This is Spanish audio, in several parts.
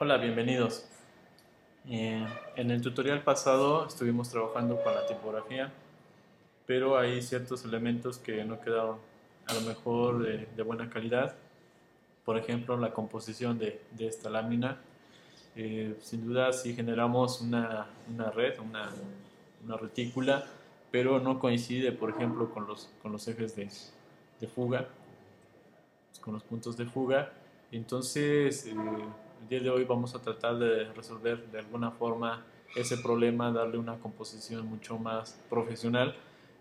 Hola, bienvenidos. Eh, en el tutorial pasado estuvimos trabajando con la tipografía, pero hay ciertos elementos que no quedaron a lo mejor de, buena calidad. Por ejemplo, la composición de, esta lámina. Eh, sin duda, si generamos una, red, una, retícula, pero no coincide, por ejemplo, con los, con los ejes de, de fuga, con los puntos de fuga. Entonces, eh, el día de hoy vamos a tratar de resolver de alguna forma ese problema, darle una composición mucho más profesional.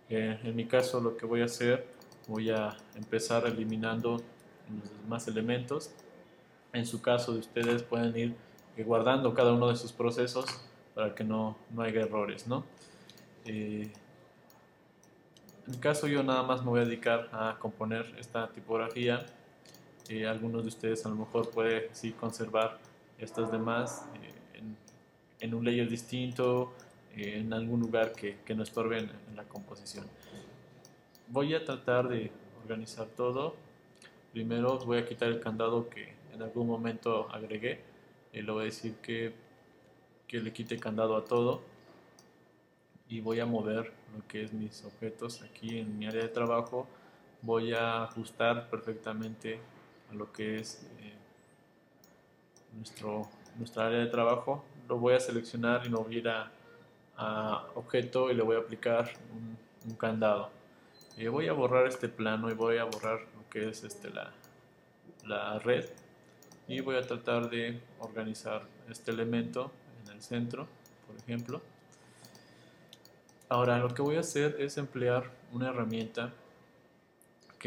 Eh, en mi caso lo que voy a hacer, voy a empezar eliminando los demás elementos. En su caso de ustedes pueden ir guardando cada uno de sus procesos para que no, no haya errores. ¿no? Eh, en mi caso yo nada más me voy a dedicar a componer esta tipografía algunos de ustedes a lo mejor puede sí conservar estas demás eh, en, un layer distinto, eh, en algún lugar que, que no estorben en la composición. Voy a tratar de organizar todo. Primero voy a quitar el candado que en algún momento agregué. y le voy a decir que, que le quite candado a todo. Y voy a mover lo que es mis objetos aquí en mi área de trabajo. Voy a ajustar perfectamente a lo que es eh, nuestro, nuestra área de trabajo, lo voy a seleccionar y lo voy a ir a, objeto y le voy a aplicar un, candado. Voy a borrar este plano y voy a borrar lo que es este, la, la red y voy a tratar de organizar este elemento en el centro, por ejemplo. Ahora lo que voy a hacer es emplear una herramienta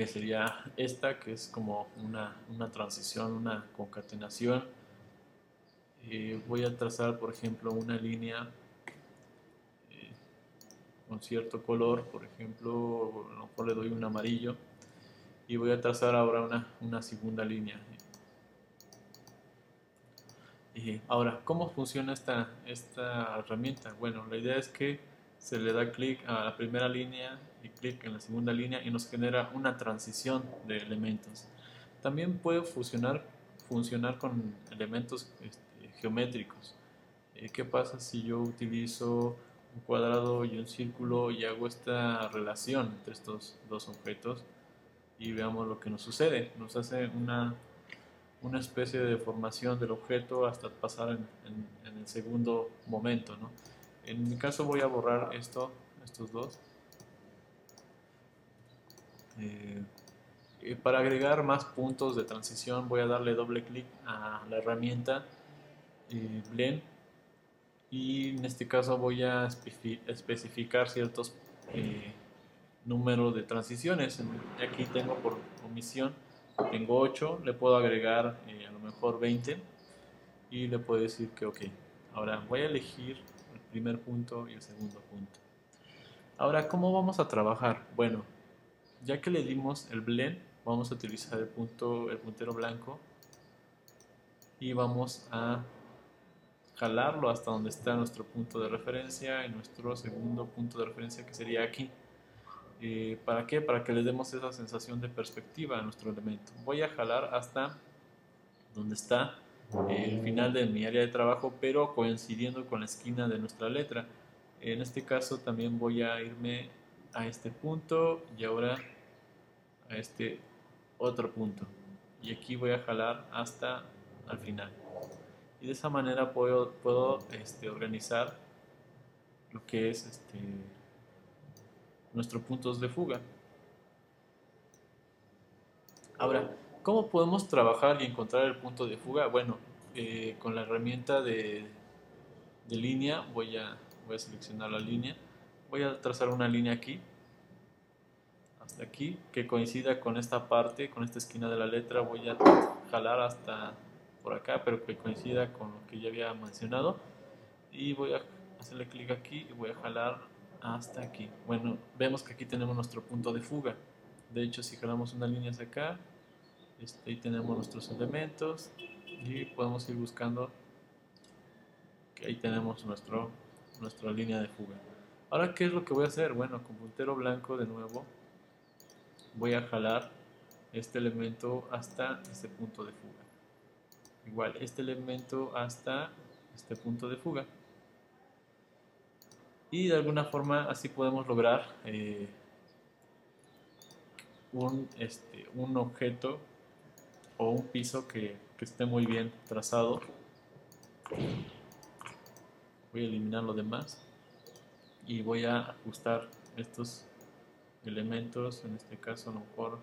que sería esta, que es como una, una transición, una concatenación. Eh, voy a trazar, por ejemplo, una línea eh, con cierto color, por ejemplo, a lo mejor le doy un amarillo, y voy a trazar ahora una, una segunda línea. Y ahora, ¿cómo funciona esta, esta herramienta? Bueno, la idea es que se le da clic a la primera línea y clic en la segunda línea y nos genera una transición de elementos. También puede funcionar, funcionar con elementos este, geométricos. Eh, ¿Qué pasa si yo utilizo un cuadrado y un círculo y hago esta relación entre estos dos objetos? Y veamos lo que nos sucede. Nos hace una, una especie de deformación del objeto hasta pasar en, en el segundo momento. ¿no? En mi caso voy a borrar esto, estos dos. Eh, para agregar más puntos de transición voy a darle doble clic a la herramienta eh, Blend y en este caso voy a especificar ciertos eh, números de transiciones. Aquí tengo por omisión, tengo 8, le puedo agregar a lo mejor 20 y le puedo decir que ok. Ahora voy a elegir primer punto y el segundo punto. Ahora, ¿cómo vamos a trabajar? Bueno, ya que le dimos el blend, vamos a utilizar el, punto, el puntero blanco y vamos a jalarlo hasta donde está nuestro punto de referencia y nuestro segundo punto de referencia que sería aquí. Eh, ¿Para qué? Para que le demos esa sensación de perspectiva a nuestro elemento. Voy a jalar hasta donde está el final de mi área de trabajo, pero coincidiendo con la esquina de nuestra letra. En este caso también voy a irme a este punto y ahora a este otro punto. Y aquí voy a jalar hasta al final. Y de esa manera puedo, puedo este, organizar lo que es este, nuestros puntos de fuga. Ahora, ¿Cómo podemos trabajar y encontrar el punto de fuga? Bueno, eh, con la herramienta de, línea voy a, voy a seleccionar la línea, voy a trazar una línea aquí, hasta aquí, que coincida con esta parte, con esta esquina de la letra, voy a jalar hasta por acá, pero que coincida con lo que ya había mencionado, y voy a hacerle clic aquí y voy a jalar hasta aquí. Bueno, vemos que aquí tenemos nuestro punto de fuga. De hecho, si jalamos una línea hacia acá, este, ahí tenemos nuestros elementos y podemos ir buscando que ahí tenemos nuestro, nuestra línea de fuga. Ahora, ¿qué es lo que voy a hacer? Bueno, con puntero blanco de nuevo voy a jalar este elemento hasta este punto de fuga. igual este elemento hasta este punto de fuga y de alguna forma así podemos lograr eh, un, este, un objeto o un piso que, esté muy bien trazado voy a eliminar lo demás y voy a ajustar estos elementos en este caso a lo mejor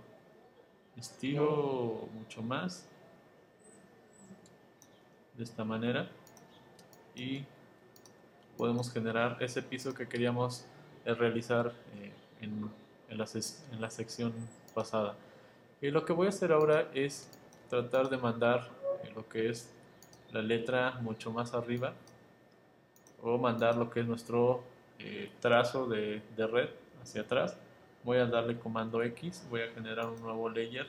estiro mucho más de esta manera y podemos generar ese piso que queríamos eh, realizar eh, en, la, sección pasada. Y lo que voy a hacer ahora es tratar de mandar eh, lo que es la letra mucho más arriba o mandar lo que es nuestro trazo de, de red hacia atrás. Voy a darle comando X, voy a generar un nuevo layer,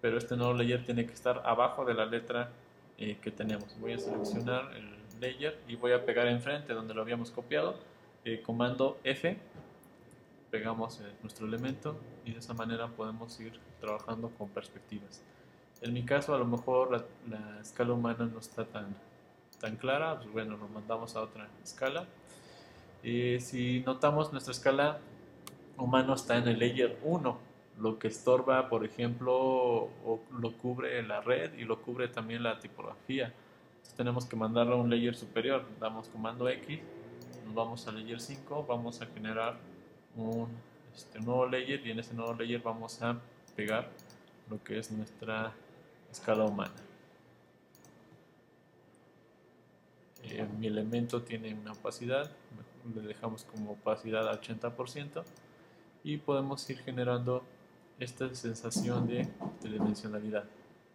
pero este nuevo layer tiene que estar abajo de la letra que tenemos. Voy a seleccionar el layer y voy a pegar enfrente donde lo habíamos copiado. Eh, comando F, pegamos eh, nuestro elemento y de esa manera podemos ir trabajando con perspectivas. En mi caso a lo mejor la, escala humana no está tan, tan clara, pues bueno, lo mandamos a otra escala. Eh, si notamos nuestra escala humano está en el layer 1, lo que estorba, por ejemplo, o lo cubre la red y lo cubre también la tipografía tenemos que mandarlo a un layer superior. Damos comando X, nos vamos a layer 5, vamos a generar un este, nuevo layer y en ese nuevo layer vamos a pegar lo que es nuestra escala humana. Eh, mi elemento tiene una opacidad, le dejamos como opacidad al 80% y podemos ir generando esta sensación de tridimensionalidad.